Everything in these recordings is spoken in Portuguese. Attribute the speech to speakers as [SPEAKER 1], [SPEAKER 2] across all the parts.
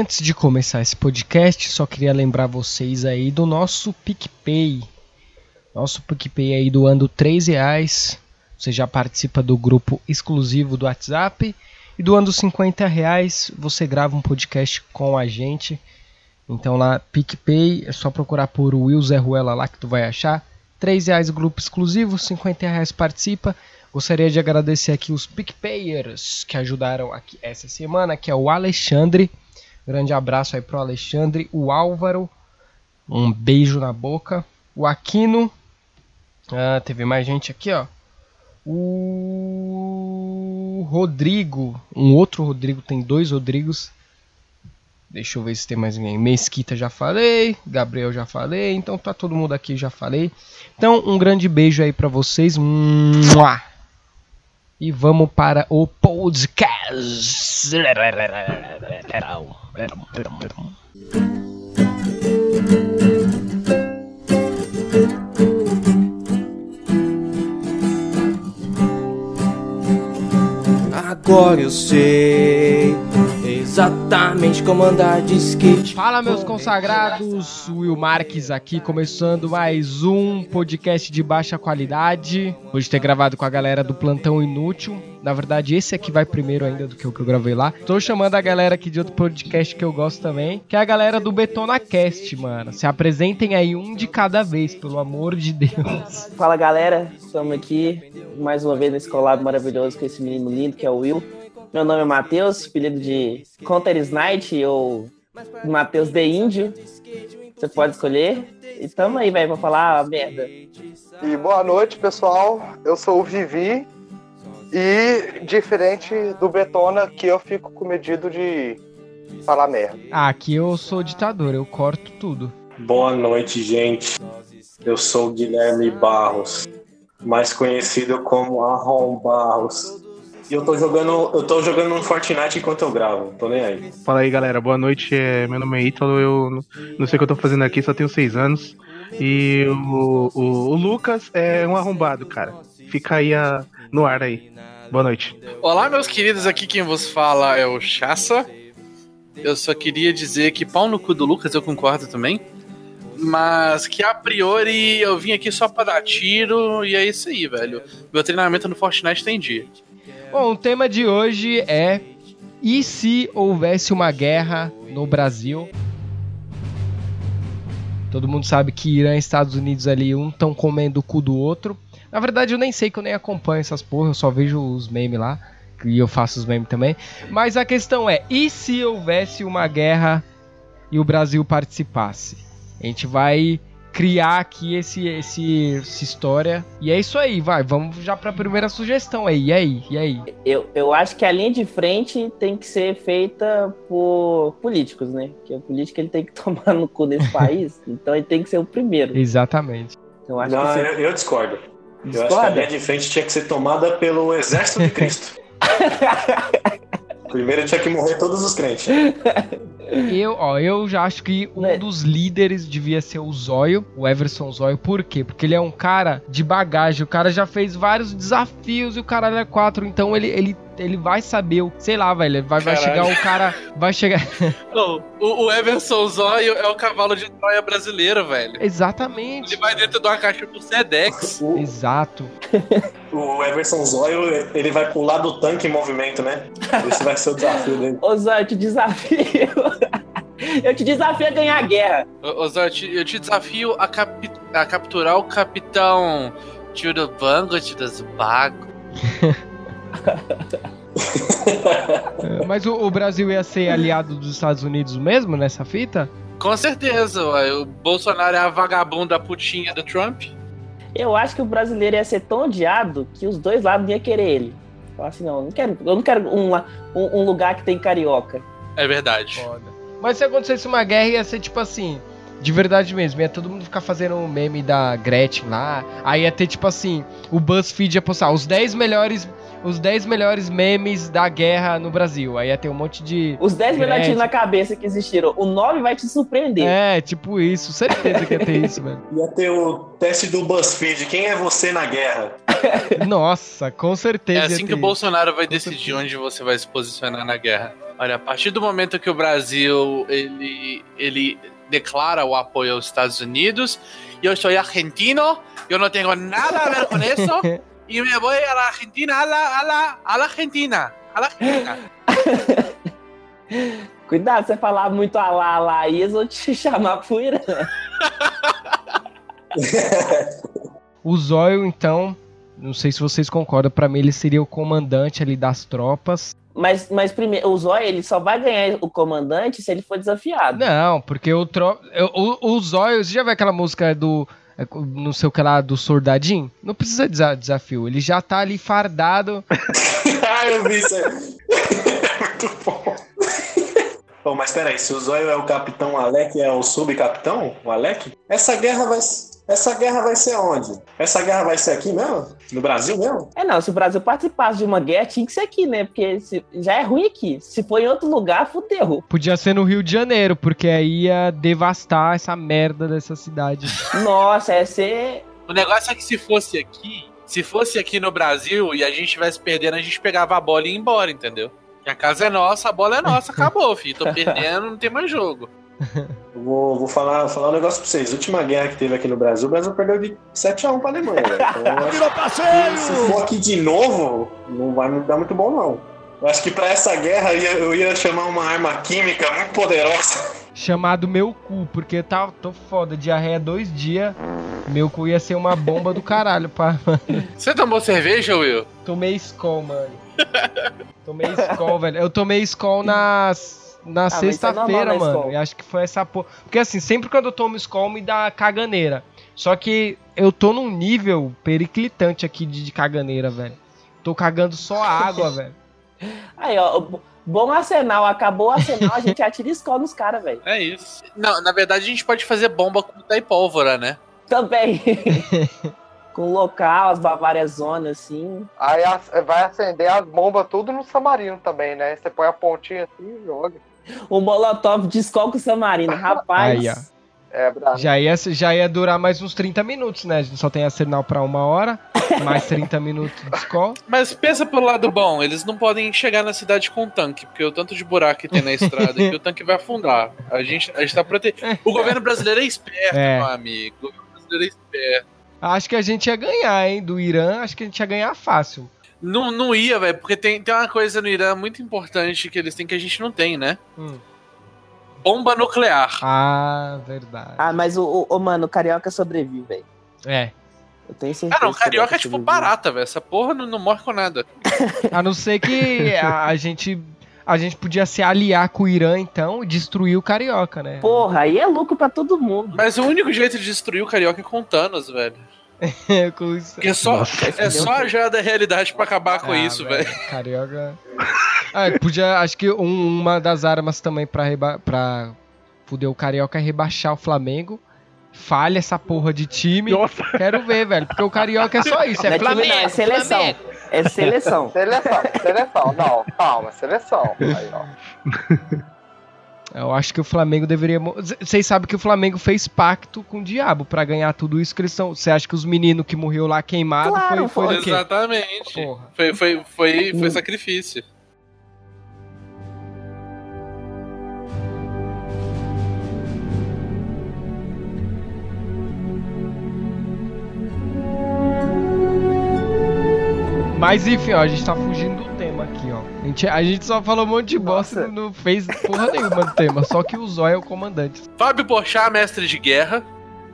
[SPEAKER 1] Antes de começar esse podcast, só queria lembrar vocês aí do nosso PicPay. Nosso PicPay aí doando 3 reais. Você já participa do grupo exclusivo do WhatsApp. E doando 50 reais, você grava um podcast com a gente. Então lá, PicPay, é só procurar por Will Zé Ruela lá que tu vai achar. 3 reais grupo exclusivo, 50 reais participa. Gostaria de agradecer aqui os PicPayers que ajudaram aqui essa semana, que é o Alexandre. Grande abraço aí pro Alexandre, o Álvaro. Um beijo na boca. O Aquino. Ah, teve mais gente aqui, ó. O Rodrigo. Um outro Rodrigo, tem dois Rodrigos. Deixa eu ver se tem mais ninguém. Mesquita já falei, Gabriel já falei, então tá todo mundo aqui já falei. Então um grande beijo aí para vocês. Mua! E vamos para o podcast.
[SPEAKER 2] Agora eu sei exatamente como andar de skate.
[SPEAKER 1] Fala, meus consagrados. Will Marques aqui, começando mais um podcast de baixa qualidade. Hoje ter gravado com a galera do Plantão Inútil. Na verdade, esse aqui vai primeiro ainda do que o que eu gravei lá. Tô chamando a galera aqui de outro podcast que eu gosto também, que é a galera do BetonaCast, mano. Se apresentem aí um de cada vez, pelo amor de Deus.
[SPEAKER 3] Fala galera, estamos aqui mais uma vez nesse collab maravilhoso com esse menino lindo que é o Will. Meu nome é Matheus, apelido de Counter Night ou Matheus de Índio. Você pode escolher. E tamo aí, velho, pra falar a merda.
[SPEAKER 4] E boa noite, pessoal. Eu sou o Vivi. E diferente do Betona, que eu fico com medido de falar merda.
[SPEAKER 1] Ah, aqui eu sou ditador, eu corto tudo.
[SPEAKER 5] Boa noite, gente. Eu sou o Guilherme Barros, mais conhecido como Arrom Barros. E eu tô jogando, eu tô jogando um Fortnite enquanto eu gravo, tô nem aí.
[SPEAKER 6] Fala aí, galera. Boa noite. É, meu nome é Ítalo. Eu não- não sei o que eu tô fazendo aqui, só tenho seis anos. E o, o- o Lucas é um arrombado, cara. Fica aí a- no ar aí. Boa noite.
[SPEAKER 7] Olá, meus queridos, aqui quem vos fala é o Chassa. Eu só queria dizer que pau no cu do Lucas, eu concordo também. Mas que a priori eu vim aqui só pra dar tiro e é isso aí, velho. Meu treinamento no Fortnite tem dia.
[SPEAKER 1] Bom, o tema de hoje é e se houvesse uma guerra no Brasil? Todo mundo sabe que Irã e Estados Unidos ali, um estão comendo o cu do outro. Na verdade, eu nem sei que eu nem acompanho essas porra, eu só vejo os memes lá. E eu faço os memes também. Mas a questão é, e se houvesse uma guerra e o Brasil participasse? A gente vai criar aqui esse, esse, essa história. E é isso aí, vai. Vamos já pra primeira sugestão aí. E aí? E aí?
[SPEAKER 3] Eu, eu acho que a linha de frente tem que ser feita por políticos, né? Porque o político ele tem que tomar no cu nesse país, então ele tem que ser o primeiro.
[SPEAKER 1] Exatamente.
[SPEAKER 3] Então eu acho
[SPEAKER 5] Não,
[SPEAKER 3] que
[SPEAKER 5] eu,
[SPEAKER 3] você
[SPEAKER 5] eu discordo. Eu acho que a linha de frente tinha que ser tomada pelo exército de Cristo. Primeiro tinha que morrer todos os crentes.
[SPEAKER 1] Eu, ó, eu já acho que um
[SPEAKER 3] Né?
[SPEAKER 1] dos líderes devia ser o Zóio, o Everson Zóio. Por quê? Porque ele é um cara de bagagem. O cara já fez vários desafios e o caralho é quatro. Então ele, ele, ele vai saber, o, sei lá, velho. Vai, vai chegar o cara. Vai chegar.
[SPEAKER 7] Não, o, o Everson Zóio é o cavalo de Troia brasileiro, velho.
[SPEAKER 1] Exatamente.
[SPEAKER 7] Ele vai dentro de uma caixa do Sedex.
[SPEAKER 5] O,
[SPEAKER 1] Exato.
[SPEAKER 5] o Everson Zóio, ele vai pular do tanque em movimento, né? Esse vai ser o desafio dele.
[SPEAKER 3] Ô eu te desafio. eu te desafio a ganhar a guerra.
[SPEAKER 7] Ô, Zóio, eu te- eu te desafio a, capi- a capturar o capitão Tchurubango dos Bago.
[SPEAKER 1] É, Mas o, o Brasil ia ser aliado dos Estados Unidos mesmo nessa fita?
[SPEAKER 7] Com certeza, ué. o Bolsonaro é a vagabunda putinha do Trump.
[SPEAKER 3] Eu acho que o brasileiro ia ser tão odiado que os dois lados iam querer ele. Falar assim, não, eu não quero, eu não quero um, um- um lugar que tem carioca.
[SPEAKER 7] É verdade.
[SPEAKER 1] Foda. Mas se acontecesse uma guerra, ia ser tipo assim. De verdade mesmo, ia todo mundo ficar fazendo um meme da Gretchen lá. Aí ia ter tipo assim, o BuzzFeed ia postar os 10 melhores, os 10 melhores memes da guerra no Brasil. Aí ia ter um monte de
[SPEAKER 3] Os 10
[SPEAKER 1] Gretchen.
[SPEAKER 3] minutinhos na cabeça que existiram. O 9 vai te surpreender.
[SPEAKER 1] É, tipo isso, certeza que ia ter isso, velho.
[SPEAKER 5] Ia ter o teste do BuzzFeed. Quem é você na guerra?
[SPEAKER 1] Nossa, com certeza.
[SPEAKER 7] É
[SPEAKER 1] ia
[SPEAKER 7] assim
[SPEAKER 1] ter
[SPEAKER 7] que o. Bolsonaro vai
[SPEAKER 1] Com
[SPEAKER 7] decidir
[SPEAKER 1] certeza.
[SPEAKER 7] onde você vai se posicionar na guerra. Olha, a partir do momento que o Brasil ele, ele declara o apoio aos Estados Unidos, eu sou argentino, eu não tenho nada a ver com isso, e me vou à Argentina, a la, a la, a la Argentina, a la Argentina.
[SPEAKER 3] Cuidado, você falar muito alá, alá, aí eles vão te chamar pro Irã.
[SPEAKER 1] O Zóio, então, não sei se vocês concordam, pra mim ele seria o comandante ali das tropas.
[SPEAKER 3] Mas, mas primeiro, o Zóio, ele só vai ganhar o comandante se ele for desafiado.
[SPEAKER 1] Não, porque o, tro... o, o Zóio, você já viu aquela música do, não sei o que lá, do soldadinho? Não precisa de desa- desafio, ele já tá ali fardado.
[SPEAKER 5] ah, eu vi isso aí. Muito bom. Bom, mas peraí, se o Zóio é o capitão, o Alec é o subcapitão, o Alec, essa guerra vai. Essa guerra vai ser onde? Essa guerra vai ser aqui mesmo? No Brasil mesmo?
[SPEAKER 3] É, não, se o Brasil participasse de uma guerra, tinha que ser aqui, né? Porque se- já é ruim aqui. Se for em outro lugar, fudeu.
[SPEAKER 1] Podia ser no Rio de Janeiro, porque aí ia devastar essa merda dessa cidade.
[SPEAKER 3] Nossa, ia ser.
[SPEAKER 7] O negócio é que se fosse aqui, se fosse aqui no Brasil e a gente estivesse perdendo, a gente pegava a bola e ia embora, entendeu? Que a casa é nossa, a bola é nossa, acabou, filho. Tô perdendo, não tem mais jogo.
[SPEAKER 5] Eu Vou, vou falar, falar um negócio pra vocês. A última guerra que teve aqui no Brasil, o Brasil perdeu de 7x1 pra Alemanha, velho. Então, acho que se for aqui de novo, não vai me dar muito bom, não. Eu acho que pra essa guerra eu ia, eu ia chamar uma arma química muito poderosa.
[SPEAKER 1] Chamado meu cu, porque tá, tô foda, diarreia dois dias. Meu cu ia ser uma bomba do caralho, pá.
[SPEAKER 7] Você tomou cerveja, Will?
[SPEAKER 1] Tomei Skol, mano. Tomei Skol, velho. Eu tomei Skol nas, na
[SPEAKER 3] isso é
[SPEAKER 1] sexta-feira,
[SPEAKER 3] né,
[SPEAKER 1] mano.
[SPEAKER 3] Skol?
[SPEAKER 1] E acho que foi essa porra. Porque assim, sempre quando eu tomo Skol me dá caganeira. Só que eu tô num nível periclitante aqui de, de caganeira, velho. Tô cagando só água, velho.
[SPEAKER 3] Aí, ó. Bom arsenal, acabou o arsenal, a gente atira escola nos caras, velho.
[SPEAKER 7] É isso. Não, na verdade a gente pode fazer bomba com e pólvora, né?
[SPEAKER 3] Também. Com local, as Bavárias Zona, assim.
[SPEAKER 4] Aí vai acender as bombas tudo no Samarino também, né? Você põe a pontinha assim e joga.
[SPEAKER 3] O Molotov de escola com o Samarino. Rapaz.
[SPEAKER 1] Aí, ó.
[SPEAKER 4] É, bravo.
[SPEAKER 1] Já ia, já ia durar mais uns 30 minutos, né? A gente só tem arsenal pra uma hora. Mais 30 minutos de Skol.
[SPEAKER 7] Mas pensa pelo lado bom, eles não podem chegar na cidade com tanque, porque o tanto de buraco que tem na estrada que o tanque vai afundar. A gente, a gente tá protegido. O governo brasileiro é esperto,
[SPEAKER 1] É.
[SPEAKER 7] meu amigo. O governo brasileiro é esperto.
[SPEAKER 1] Acho que a gente ia ganhar, hein? Do Irã, acho que a gente ia ganhar fácil.
[SPEAKER 7] Não, não ia, velho, porque tem, tem uma coisa no Irã muito importante que eles têm que a gente não tem, né?
[SPEAKER 1] Hum.
[SPEAKER 7] Bomba nuclear.
[SPEAKER 1] Ah, verdade.
[SPEAKER 3] Ah, mas o, o, o mano, o Carioca sobrevive, velho.
[SPEAKER 1] É.
[SPEAKER 3] Eu tenho certeza.
[SPEAKER 7] Ah, não,
[SPEAKER 3] o
[SPEAKER 7] carioca é tipo
[SPEAKER 3] sobrevive.
[SPEAKER 7] barata, velho. Essa porra não, não morre com nada.
[SPEAKER 1] A não ser que a, a gente. A gente podia se aliar com o Irã, então, e destruir o Carioca, né?
[SPEAKER 3] Porra, aí é lucro pra todo mundo.
[SPEAKER 7] Mas o único jeito de destruir o carioca é com Thanos, velho.
[SPEAKER 1] Com.
[SPEAKER 7] Porque é só,
[SPEAKER 6] Nossa,
[SPEAKER 7] é só a joia da realidade pra acabar com
[SPEAKER 1] Ah,
[SPEAKER 7] isso, velho.
[SPEAKER 1] Carioca. Ah, podia. Acho que um- uma das armas também pra, reba pra fuder o Carioca é rebaixar o Flamengo. Falha essa porra de time.
[SPEAKER 6] Nossa,
[SPEAKER 1] Quero ver, velho. Porque o Carioca é só isso. É
[SPEAKER 3] é
[SPEAKER 1] Flamengo.
[SPEAKER 3] não, é seleção.
[SPEAKER 1] Flamengo.
[SPEAKER 3] É seleção.
[SPEAKER 4] Seleção, seleção. Não, calma, seleção. Aí, ó.
[SPEAKER 1] Eu acho que o Flamengo deveria. Vocês sabem que o Flamengo fez pacto com o diabo pra ganhar tudo isso que eles são. Você acha que os meninos que morreu lá queimado
[SPEAKER 3] Claro,
[SPEAKER 1] foi, foi?
[SPEAKER 7] Exatamente.
[SPEAKER 1] Porra.
[SPEAKER 7] Foi, foi, foi, foi sacrifício.
[SPEAKER 1] Mas enfim, ó, a gente tá fugindo aqui, ó. A gente, a gente só falou um monte de bosta e não fez porra nenhuma do tema. Só que o Zóio é o comandante.
[SPEAKER 7] Fábio Porchat, mestre de guerra.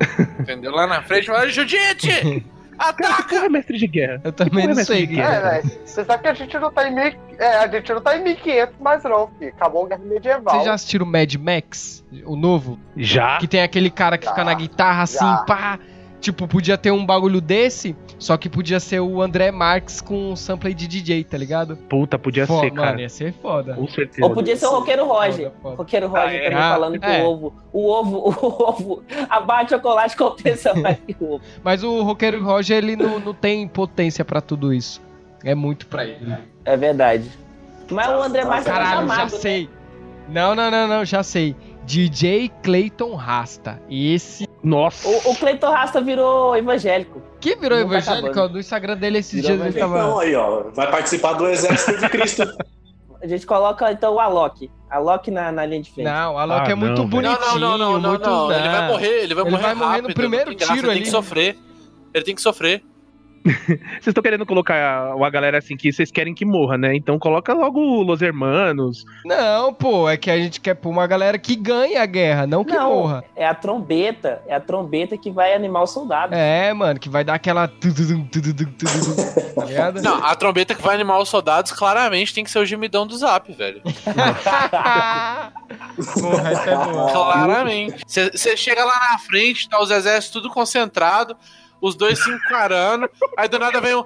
[SPEAKER 7] Entendeu? Lá na frente, fala, Judite! Ataca!
[SPEAKER 6] porra é mestre de guerra.
[SPEAKER 1] Eu também
[SPEAKER 6] é
[SPEAKER 1] não sei. cara.
[SPEAKER 4] É. Você sabe que a gente não tá em mil... É, a gente não tá em 1500 mais não, filho. Acabou a guerra medieval.
[SPEAKER 1] Vocês já assistiram Mad Max? O novo?
[SPEAKER 6] Já?
[SPEAKER 1] Que tem aquele cara que
[SPEAKER 4] Já,
[SPEAKER 1] fica na guitarra assim,
[SPEAKER 4] já.
[SPEAKER 1] pá. Tipo, podia ter um bagulho desse, só que podia ser o André Marques com um sample de DJ, tá ligado?
[SPEAKER 6] Puta, podia
[SPEAKER 1] Foda,
[SPEAKER 6] ser,
[SPEAKER 1] mano,
[SPEAKER 6] cara.
[SPEAKER 1] ia ser foda.
[SPEAKER 6] Com certeza.
[SPEAKER 3] Ou podia ser o Roqueiro Roger.
[SPEAKER 1] Foda, foda.
[SPEAKER 3] Roqueiro Roger
[SPEAKER 7] Ah, é?
[SPEAKER 3] também
[SPEAKER 1] Ah,
[SPEAKER 3] falando que
[SPEAKER 1] é.
[SPEAKER 3] o ovo. O ovo, o ovo. Abate chocolate compensa mais que o ovo.
[SPEAKER 1] Mas o Roqueiro Roger, ele não, não tem potência pra tudo isso. É muito pra ele.
[SPEAKER 3] É verdade. Mas o André Marques é
[SPEAKER 1] Caralho, já
[SPEAKER 3] chamado. né?
[SPEAKER 1] sei. Não, não, não, não, já sei. DJ Clayton Rasta. Esse
[SPEAKER 6] Nossa.
[SPEAKER 3] O, o Cleiton Rasta virou evangélico.
[SPEAKER 1] que virou
[SPEAKER 3] Não tá
[SPEAKER 1] evangélico,
[SPEAKER 3] acabando.
[SPEAKER 1] no Instagram dele esses
[SPEAKER 3] Virou
[SPEAKER 1] dias ele
[SPEAKER 5] Então
[SPEAKER 1] tava.
[SPEAKER 5] aí, ó, vai participar do exército de Cristo.
[SPEAKER 3] A gente coloca então o Alok. Alok na, na linha de frente.
[SPEAKER 1] Não, o Alok
[SPEAKER 6] Ah,
[SPEAKER 1] é muito
[SPEAKER 6] não,
[SPEAKER 1] bonitinho.
[SPEAKER 7] não, não, não, não,
[SPEAKER 1] muito,
[SPEAKER 7] não. Ele vai morrer, ele vai
[SPEAKER 1] Ele
[SPEAKER 7] morrer
[SPEAKER 1] vai morrer no
[SPEAKER 7] rápido,
[SPEAKER 1] primeiro
[SPEAKER 7] tem graça,
[SPEAKER 1] tiro
[SPEAKER 7] Ele tem
[SPEAKER 1] ali.
[SPEAKER 7] que sofrer. Ele tem que sofrer.
[SPEAKER 6] Vocês estão querendo colocar uma galera assim que vocês querem que morra, né? Então coloca logo Los Hermanos.
[SPEAKER 1] Não, pô, é que a gente quer pôr uma galera que ganhe a guerra, não que
[SPEAKER 3] Não,
[SPEAKER 1] morra.
[SPEAKER 3] é a trombeta. É a trombeta que vai animar o soldado.
[SPEAKER 1] É, mano, que vai dar aquela. Tá?
[SPEAKER 7] Não, a trombeta que vai animar os soldados claramente tem que ser o gemidão do zap, velho.
[SPEAKER 1] Porra, essa é boa.
[SPEAKER 7] Claramente. Você chega lá na frente, tá os exércitos tudo concentrado, os dois se encarando, aí do nada vem um.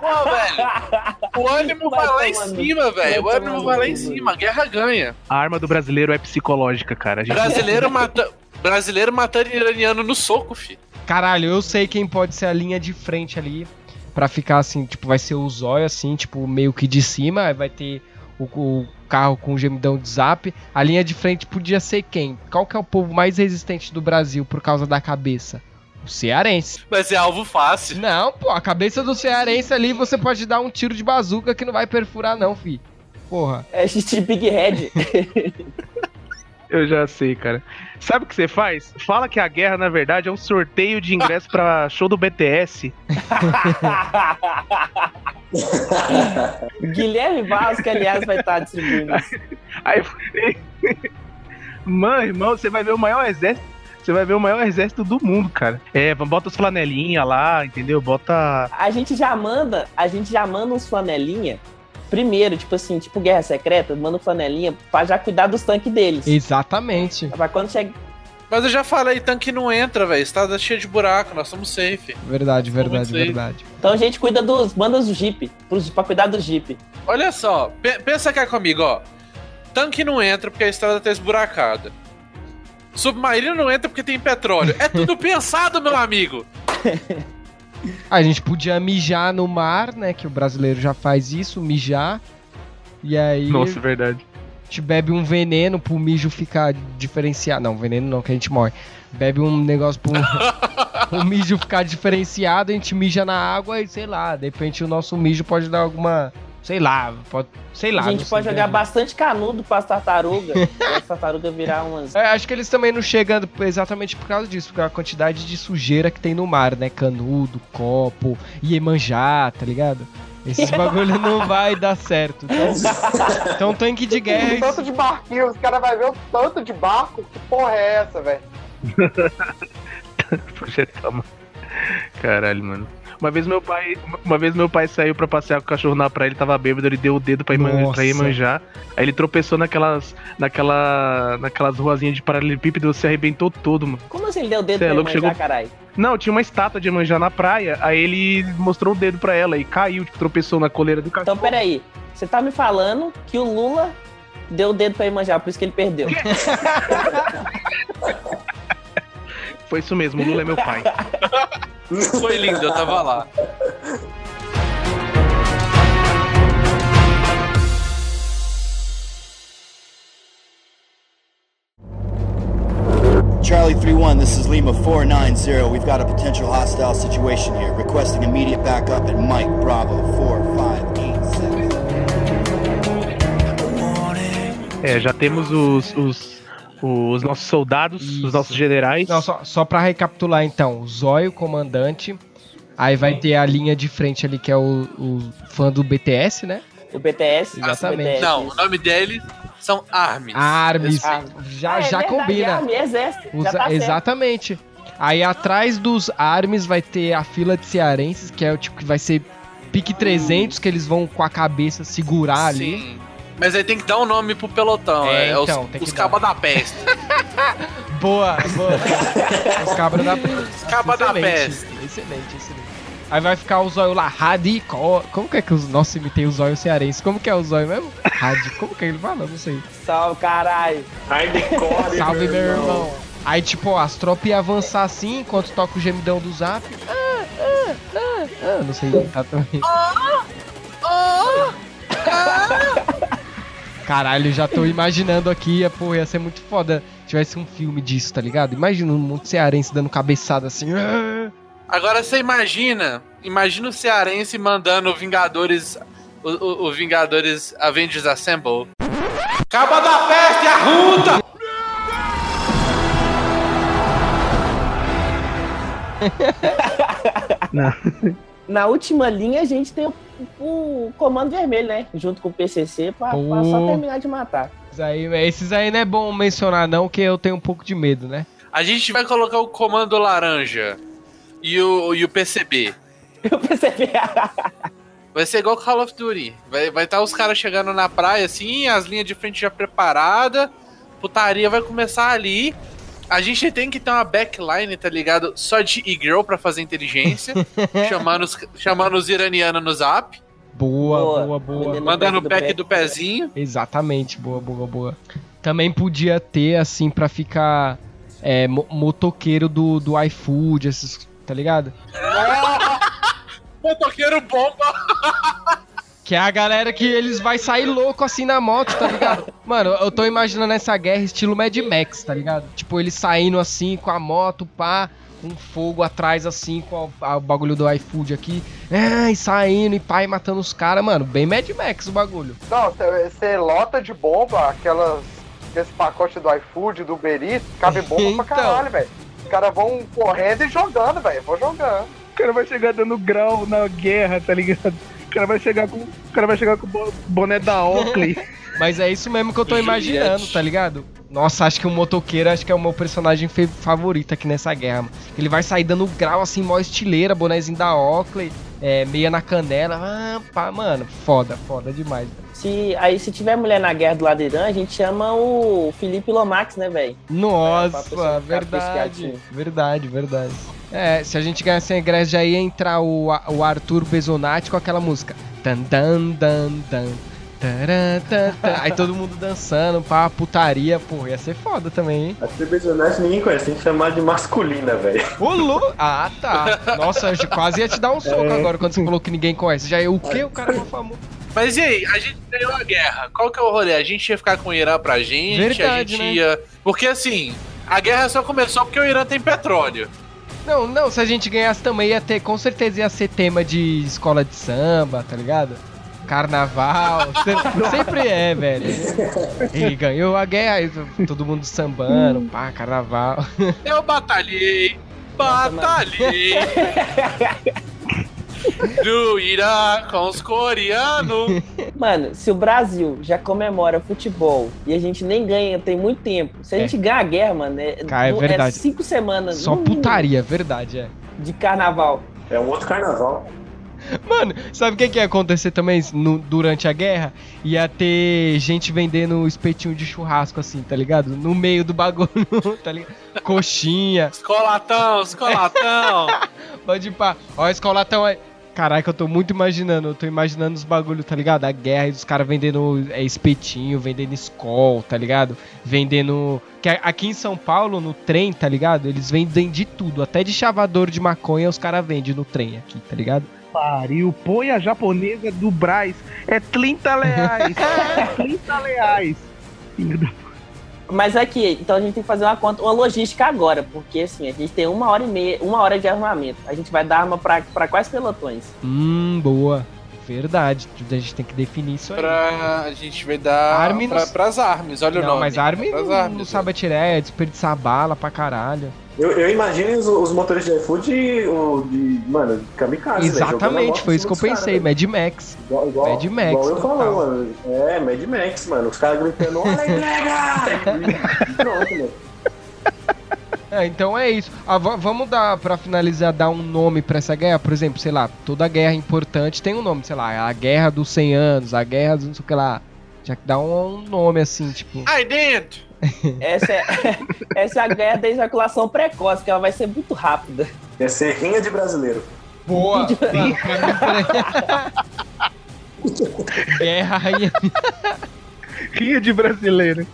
[SPEAKER 7] Pô, velho. O ânimo vai,
[SPEAKER 3] Vai
[SPEAKER 7] lá em cima, velho. O ânimo vai lá em
[SPEAKER 3] cu,
[SPEAKER 7] cima. A guerra ganha.
[SPEAKER 6] A arma do brasileiro é psicológica, cara. A gente-
[SPEAKER 7] Brasileiro, mata... Brasileiro matando iraniano no soco, fi.
[SPEAKER 1] Caralho, eu sei quem pode ser a linha de frente ali. Pra ficar assim, tipo, vai ser o zóio assim, tipo, meio que de cima. Aí vai ter o, o carro com o gemidão de zap. A linha de frente podia ser quem? Qual que é o povo mais resistente do Brasil por causa da cabeça? O cearense.
[SPEAKER 7] Vai ser alvo fácil.
[SPEAKER 1] Não, pô, a cabeça do cearense ali você pode dar um tiro de bazuca que não vai perfurar, não, fi. Porra.
[SPEAKER 3] É xixi Big Head.
[SPEAKER 6] Eu já sei, cara. Sabe o que você faz? Fala que a guerra, na verdade, é um sorteio de ingresso pra show do BTS.
[SPEAKER 3] Guilherme que aliás vai estar distribuindo. isso.
[SPEAKER 6] Aí. Mano, irmão, você vai ver o maior exército. Você vai ver o maior exército do mundo, cara. É, bota as flanelinhas lá, entendeu? Bota.
[SPEAKER 3] A gente já manda, a gente já manda uns flanelinha. Primeiro, tipo assim, tipo guerra secreta, manda um flanelinha pra já cuidar dos tanques deles.
[SPEAKER 1] Exatamente.
[SPEAKER 3] Pra quando chega.
[SPEAKER 7] Mas eu já falei, tanque não entra, velho. Estrada cheia de buraco, nós somos safe.
[SPEAKER 1] Verdade, verdade,
[SPEAKER 7] Muito
[SPEAKER 1] verdade.
[SPEAKER 3] Então a gente cuida dos. Manda os Jeep. Pros, pra cuidar do Jeep.
[SPEAKER 7] Olha só, pe- pensa cá comigo, ó. Tanque não entra porque a estrada tá esburacada. Submarino não entra porque tem petróleo. É tudo pensado, meu amigo.
[SPEAKER 1] A gente podia mijar no mar, né? Que o brasileiro já faz isso, mijar. E aí
[SPEAKER 6] Nossa, é verdade.
[SPEAKER 1] a gente bebe um veneno pro mijo ficar diferenciado. Não, veneno não, que a gente morre. Bebe um negócio pro o mijo ficar diferenciado, a gente mija na água e sei lá, de repente o nosso mijo pode dar alguma. Sei lá, pode. Sei lá.
[SPEAKER 3] a gente pode jogar bastante canudo pras tartarugas. e as tartarugas virar umas.
[SPEAKER 1] É, acho que eles também não chegam exatamente por causa disso, porque a quantidade de sujeira que tem no mar, né? Canudo, copo, Iemanjá, tá ligado? Esses bagulho não vai dar certo. Então, então tanque de guerra.
[SPEAKER 4] O tanto de barquinho, os caras vão ver o tanto de barco. Que porra é essa, velho?
[SPEAKER 6] Projetar, mano. Caralho, mano. Uma vez meu pai, uma vez meu pai saiu pra passear com o cachorro na praia, ele tava bêbado, ele deu o dedo
[SPEAKER 1] Nossa.
[SPEAKER 6] pra Iemanjá. Aí ele tropeçou naquelas, naquela, naquelas ruazinhas de paralelepípedo, se arrebentou todo, mano.
[SPEAKER 3] Como assim ele deu o dedo
[SPEAKER 6] Cê é
[SPEAKER 3] pra manjar,
[SPEAKER 6] chegou-
[SPEAKER 3] caralho?
[SPEAKER 6] Não, tinha uma estátua de Iemanjá na praia, aí ele mostrou o dedo pra ela e caiu, tipo, tropeçou na coleira do cachorro.
[SPEAKER 3] Então peraí. Você tá me falando que o Lula deu o dedo pra manjar, por isso que ele perdeu.
[SPEAKER 6] Foi isso mesmo, o Lula é meu pai.
[SPEAKER 7] Foi lindo, eu tava lá.
[SPEAKER 8] Charlie 3-1, this is Lima 490. We've got a potential hostile situation here. Requesting immediate backup at Mike Bravo 4586.
[SPEAKER 6] É, já temos os, os, os nossos soldados,
[SPEAKER 1] Isso.
[SPEAKER 6] os nossos generais.
[SPEAKER 1] Não, só, só pra recapitular então, o Zóio, comandante. Aí vai ter a linha de frente ali, que é o, o fã do BTS, né?
[SPEAKER 3] O BTS.
[SPEAKER 1] Exatamente.
[SPEAKER 3] BTS,
[SPEAKER 7] Não, o nome deles são.
[SPEAKER 1] Armes.
[SPEAKER 3] Ah,
[SPEAKER 1] Já,
[SPEAKER 3] Ah, é
[SPEAKER 1] já
[SPEAKER 3] verdade,
[SPEAKER 1] combina.
[SPEAKER 3] Army, exército.
[SPEAKER 1] Usa-
[SPEAKER 3] já tá
[SPEAKER 1] exatamente. Aí atrás dos armes vai ter a fila de cearenses, que é o tipo que vai ser pique 300, que eles vão com a cabeça segurar ali.
[SPEAKER 7] Mas aí tem que dar um nome pro pelotão.
[SPEAKER 1] É,
[SPEAKER 7] É, é
[SPEAKER 1] então,
[SPEAKER 7] os,
[SPEAKER 1] tem que
[SPEAKER 7] os cabas da peste.
[SPEAKER 1] Boa, boa. Os cabras da peste.
[SPEAKER 7] cabras da peste.
[SPEAKER 1] Excelente, excelente. Aí vai ficar o zóio lá, Radico. Como que é que os. Nossa, imitei o zóio cearense. Como que é o zóio mesmo? Radi. Como que ele fala? Não sei.
[SPEAKER 3] Salve, caralho.
[SPEAKER 5] Hardcore,
[SPEAKER 1] Salve, meu irmão. Aí, tipo, ó, as tropas iam avançar assim enquanto toca o gemidão do zap. Ah, ah, ah, ah. Não sei imitar também. Caralho, já tô imaginando aqui, pô, ia ser muito foda se tivesse um filme disso, tá ligado? Imagina um monte de cearense dando cabeçada assim. ah.
[SPEAKER 7] Agora você imagina Imagina o cearense mandando o Vingadores. O, o, o Vingadores Avengers Assemble. Caba da peste, arruda!
[SPEAKER 6] Não.
[SPEAKER 3] Na última linha, a gente tem o, o Comando Vermelho, né? Junto com o PCC, pra, pra só terminar de matar.
[SPEAKER 1] Esses aí, esses aí não é bom mencionar, não, que eu tenho um pouco de medo, né?
[SPEAKER 7] A gente vai colocar o Comando Laranja e o, e o PCB.
[SPEAKER 3] Eu percebi.
[SPEAKER 7] Vai ser igual Call of Duty. Vai estar vai tá os caras chegando na praia assim, as linhas de frente já preparadas, putaria vai começar ali. A gente tem que ter uma backline, tá ligado? Só de e-girl pra fazer inteligência, chamando, os, chamando os iranianos no zap,
[SPEAKER 1] Boa,
[SPEAKER 3] Boa.
[SPEAKER 1] boa, boa.
[SPEAKER 7] Mandando o
[SPEAKER 3] do
[SPEAKER 7] pack
[SPEAKER 3] pé.
[SPEAKER 7] do pezinho.
[SPEAKER 1] Exatamente, boa, boa, boa. Também podia ter, assim, pra ficar é, mo- motoqueiro do, do iFood, esses, tá ligado?
[SPEAKER 7] Motoqueiro bomba!
[SPEAKER 1] Que é a galera que eles vai sair louco assim na moto, tá ligado? Mano, eu tô imaginando essa guerra estilo Mad Max, tá ligado? Tipo, eles saindo assim com a moto, pá, com fogo atrás assim, com o bagulho do iFood aqui. É, e saindo e pá, e matando os caras, mano. Bem Mad Max o bagulho.
[SPEAKER 4] Não, você lota de bomba, aquelas. Esse pacote do iFood, do Uber Eats, cabe bomba
[SPEAKER 1] Então.
[SPEAKER 4] pra caralho, velho. Os caras vão correndo e jogando, velho. Vou jogando.
[SPEAKER 6] O cara vai chegar dando grau na guerra, tá ligado? O cara vai chegar com, o cara vai chegar com o bo- boné da Oakley.
[SPEAKER 1] Mas é isso mesmo que eu tô imaginando, tá ligado? Nossa, acho que o motoqueiro acho que é o meu personagem favorito aqui nessa guerra. Mano. Ele vai sair dando grau assim, mó estileira, bonézinho da Oakley, é, meia na canela. Ah, pá, mano, foda, foda demais. velho.
[SPEAKER 3] Se, aí, se tiver mulher na guerra do lado do Irã, a gente chama o Felipe Lomax, né, velho? É,
[SPEAKER 1] Nossa,
[SPEAKER 3] ficar
[SPEAKER 1] verdade, verdade, verdade. É, se a gente ganhasse a ingresso já ia entrar o, o Arthur Besonati com aquela música. Tan, dan, dan, dan. Tará, tá, tá. Aí todo mundo dançando, pá, putaria, pô, ia ser foda também, hein?
[SPEAKER 5] A Trebezonete ninguém conhece, tem que chamar de masculina, velho.
[SPEAKER 1] Ô, Lu! Ah, tá. Nossa, eu quase ia te dar um soco agora quando você falou que ninguém conhece. Já é o quê? O cara é famoso.
[SPEAKER 7] Mas e aí, a gente ganhou a guerra. Qual que é o rolê? A gente ia ficar com o Irã pra gente? a
[SPEAKER 1] Verdade,
[SPEAKER 7] gente
[SPEAKER 1] né?
[SPEAKER 7] ia. Porque assim, a guerra só começou porque o Irã tem petróleo.
[SPEAKER 1] Não, não, se a gente ganhasse também ia ter, com certeza ia ser tema de escola de samba, tá ligado? Carnaval, se- sempre é, velho. E ganhou a guerra, aí todo mundo sambando, pá, carnaval.
[SPEAKER 7] Eu batalhei, batalhei. Do Irã com os coreanos.
[SPEAKER 3] Mano, se o Brasil já comemora futebol e a gente nem ganha tem muito tempo, se a
[SPEAKER 1] É.
[SPEAKER 3] gente ganhar a guerra, mano, é,
[SPEAKER 1] Cara, é
[SPEAKER 3] no-
[SPEAKER 1] verdade.
[SPEAKER 3] cinco semanas
[SPEAKER 1] Só
[SPEAKER 3] no mínimo,
[SPEAKER 1] putaria, verdade, é.
[SPEAKER 3] de carnaval.
[SPEAKER 5] É um outro carnaval.
[SPEAKER 1] Mano, sabe o que, que ia acontecer também no- durante a guerra? Ia ter gente vendendo espetinho de churrasco, assim, tá ligado? No meio do bagulho, tá ligado? Coxinha.
[SPEAKER 7] Escolatão, escolatão.
[SPEAKER 1] Pode ir pá. Ó, escolatão aí. Caraca, eu tô muito imaginando. Eu tô imaginando os bagulho, tá ligado? A guerra e os caras vendendo é, espetinho, vendendo escol, tá ligado? Vendendo. Que aqui em São Paulo, no trem, tá ligado? Eles vendem de tudo. Até de chavador de maconha os caras vendem no trem aqui, tá ligado?
[SPEAKER 6] Pariu, põe a japonesa do Braz. É 30 reais. É 30 reais. Filho da
[SPEAKER 3] Mas aqui, então a gente tem que fazer uma conta, uma logística agora, porque assim, a gente tem uma hora e meia, uma hora de armamento. A gente vai dar arma pra quais pelotões?
[SPEAKER 1] Hum, boa. Verdade. A gente tem que definir isso aí.
[SPEAKER 7] pra, a gente vai dar
[SPEAKER 1] Arme
[SPEAKER 7] pra,
[SPEAKER 1] nos-
[SPEAKER 7] pras armas, olha o
[SPEAKER 1] Não,
[SPEAKER 7] nome.
[SPEAKER 1] mas Armin
[SPEAKER 7] Pras
[SPEAKER 1] não,
[SPEAKER 7] armas,
[SPEAKER 1] não sabe atirar, é desperdiçar bala pra caralho.
[SPEAKER 5] Eu, eu imagino os, os motores de iFood o de, mano, de kamikaze, a
[SPEAKER 1] Exatamente,
[SPEAKER 5] moto
[SPEAKER 1] foi isso que eu pensei.
[SPEAKER 5] caras,
[SPEAKER 1] Mad Max.
[SPEAKER 5] Igual, igual,
[SPEAKER 1] Mad Max,
[SPEAKER 5] igual eu
[SPEAKER 1] total.
[SPEAKER 5] falo, mano. É, Mad Max, mano. Os caras gritando, olha entrega! E Pronto, mano.
[SPEAKER 1] É, então é isso. Ah, va- vamos dar, pra finalizar, dar um nome pra essa guerra? Por exemplo, sei lá, toda guerra importante tem um nome, sei lá, a Guerra dos 100 Anos, a Guerra dos não sei o que lá. Já que dá um, um nome assim, tipo.
[SPEAKER 7] Aí dentro.
[SPEAKER 3] Essa é, essa é a guerra da ejaculação precoce, que ela vai ser muito rápida.
[SPEAKER 5] Ia ser rinha de brasileiro.
[SPEAKER 1] Boa! Pare- guerra rainha.
[SPEAKER 6] Rinha de brasileiro.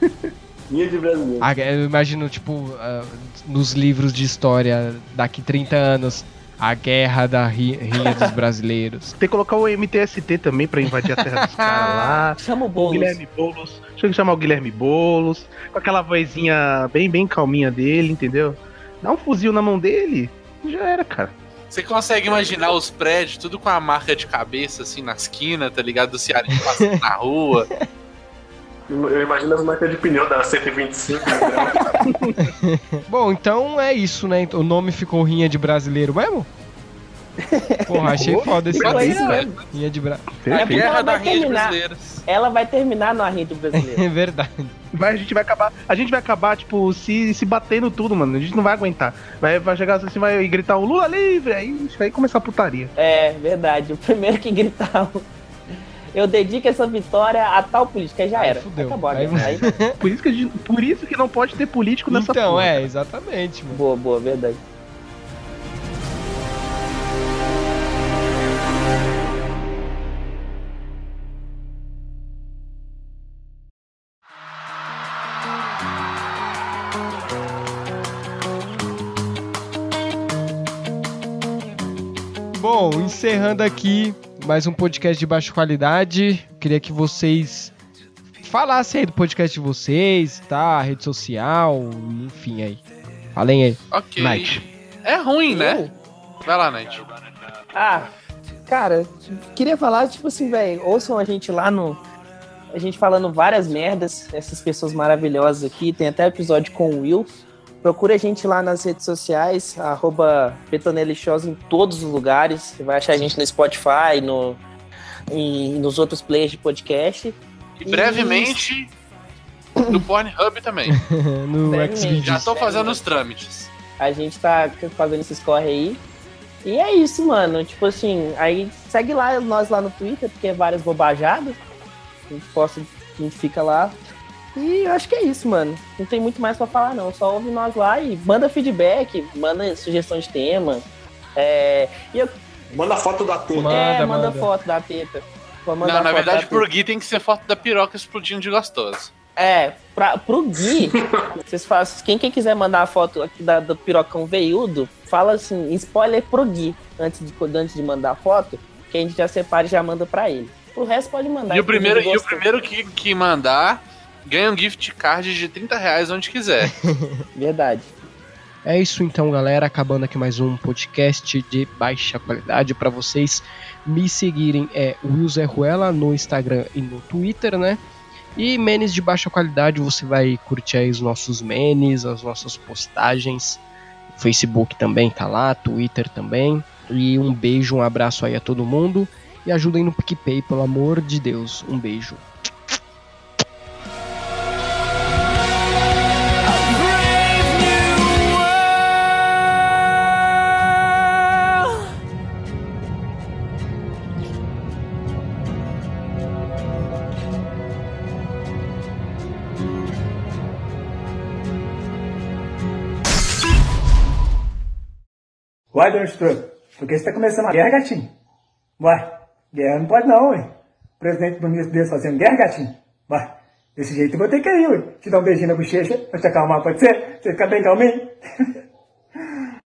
[SPEAKER 5] Rinha de brasileiro.
[SPEAKER 1] Ah, eu imagino, tipo, ah, nos livros de história, daqui 30 anos, a guerra da ri- rinha dos brasileiros.
[SPEAKER 6] Tem que colocar o MTST também pra invadir a terra dos caras lá.
[SPEAKER 3] Chama o
[SPEAKER 6] O
[SPEAKER 3] Boulos.
[SPEAKER 6] Guilherme Boulos. Deixa eu chamar o Guilherme Boulos. Com aquela vozinha bem, bem calminha dele, entendeu? Dá um fuzil na mão dele. Já era, cara.
[SPEAKER 7] Você consegue imaginar os prédios, tudo com a marca de cabeça, assim, na esquina, tá ligado? Do Ceará passando na rua.
[SPEAKER 5] Eu imagino as marcas de pneu da 125. Né?
[SPEAKER 1] Bom, então é isso, né? O nome ficou Rinha de Brasileiro mesmo? Porra, achei foda esse nome,
[SPEAKER 3] isso
[SPEAKER 1] velho.
[SPEAKER 3] mesmo.
[SPEAKER 1] Rinha de Bra...
[SPEAKER 3] É porque
[SPEAKER 7] Guerra
[SPEAKER 3] ela
[SPEAKER 7] da
[SPEAKER 3] vai
[SPEAKER 7] Rinha de.
[SPEAKER 3] Ela vai terminar no Arrinho brasileiro.
[SPEAKER 1] É verdade.
[SPEAKER 6] Vai, a gente vai acabar. A gente vai acabar, tipo, se, se batendo tudo, mano. A gente não vai aguentar. Vai, vai chegar assim, vai gritar o Lula livre, aí a vai começar a putaria.
[SPEAKER 3] É, verdade. O primeiro que gritar. Eu dedico essa vitória a tal política. Aí já
[SPEAKER 1] Aí
[SPEAKER 3] era.
[SPEAKER 1] fudeu.
[SPEAKER 3] Acabou a
[SPEAKER 1] Aí-
[SPEAKER 3] guerra. Aí,
[SPEAKER 6] Por isso que, a gente- por isso que não pode ter político nessa
[SPEAKER 1] Então,
[SPEAKER 6] porra.
[SPEAKER 1] é, exatamente, mano.
[SPEAKER 3] boa, boa, verdade.
[SPEAKER 1] Bom, encerrando aqui mais um podcast de baixa qualidade. Queria que vocês falassem aí do podcast de vocês, tá? Rede social, enfim aí. Falem aí.
[SPEAKER 7] Ok.
[SPEAKER 6] Night.
[SPEAKER 7] É ruim, né? Vai lá, Night.
[SPEAKER 3] Ah, cara, queria falar, tipo assim, velho, ouçam a gente lá no. A gente falando várias merdas, essas pessoas maravilhosas aqui. Tem até episódio com o Will. Procure a gente lá nas redes sociais, arroba Betonelixosa em todos os lugares. Você vai achar a gente no Spotify, no, e nos outros players de podcast.
[SPEAKER 7] E brevemente no Pornhub também.
[SPEAKER 1] no. Xvideos.
[SPEAKER 7] Já tô fazendo os trâmites.
[SPEAKER 3] A gente tá fazendo esses corre aí. E é isso, mano. Tipo assim, aí segue lá nós lá no Twitter, porque é várias bobajadas. A gente posta, a gente fica lá. E eu acho que é isso, mano. Não tem muito mais pra falar, não. Só ouve nós lá e manda feedback, manda sugestão de tema. É, e eu,
[SPEAKER 5] Manda foto da tela.
[SPEAKER 1] Manda,
[SPEAKER 3] é, manda,
[SPEAKER 1] manda.
[SPEAKER 3] foto da teta.
[SPEAKER 7] Não, na verdade,
[SPEAKER 3] da
[SPEAKER 7] pro
[SPEAKER 3] teta.
[SPEAKER 7] Gui tem que ser foto da piroca explodindo de gostoso.
[SPEAKER 3] É, pra, pro Gui, vocês fazem. Quem, quem quiser mandar a foto aqui da, do pirocão veiudo, fala assim, spoiler pro Gui antes de, antes de mandar a foto, que a gente já separa e já manda pra ele. O resto pode mandar.
[SPEAKER 7] E o primeiro, e o primeiro que, que mandar ganha um gift card de 30 reais onde quiser.
[SPEAKER 3] Verdade.
[SPEAKER 1] É isso então, galera. Acabando aqui mais um podcast de baixa qualidade para vocês me seguirem é Will Zé Ruela no Instagram e no Twitter, né? E menes de baixa qualidade, você vai curtir aí os nossos menes, as nossas postagens. Facebook também tá lá, Twitter também. E um beijo, um abraço aí a todo mundo. E ajudem no PicPay, pelo amor de Deus. Um beijo.
[SPEAKER 9] Vai, Dona Estrela, por que você tá começando a guerra, gatinho? Vai, guerra não pode não, ué. O presidente do ministro Deus fazendo guerra, gatinho? Vai, desse jeito eu vou ter que ir, ué. Te dar um beijinho na bochecha, pra te acalmar, pode ser? Você ficar bem calminho?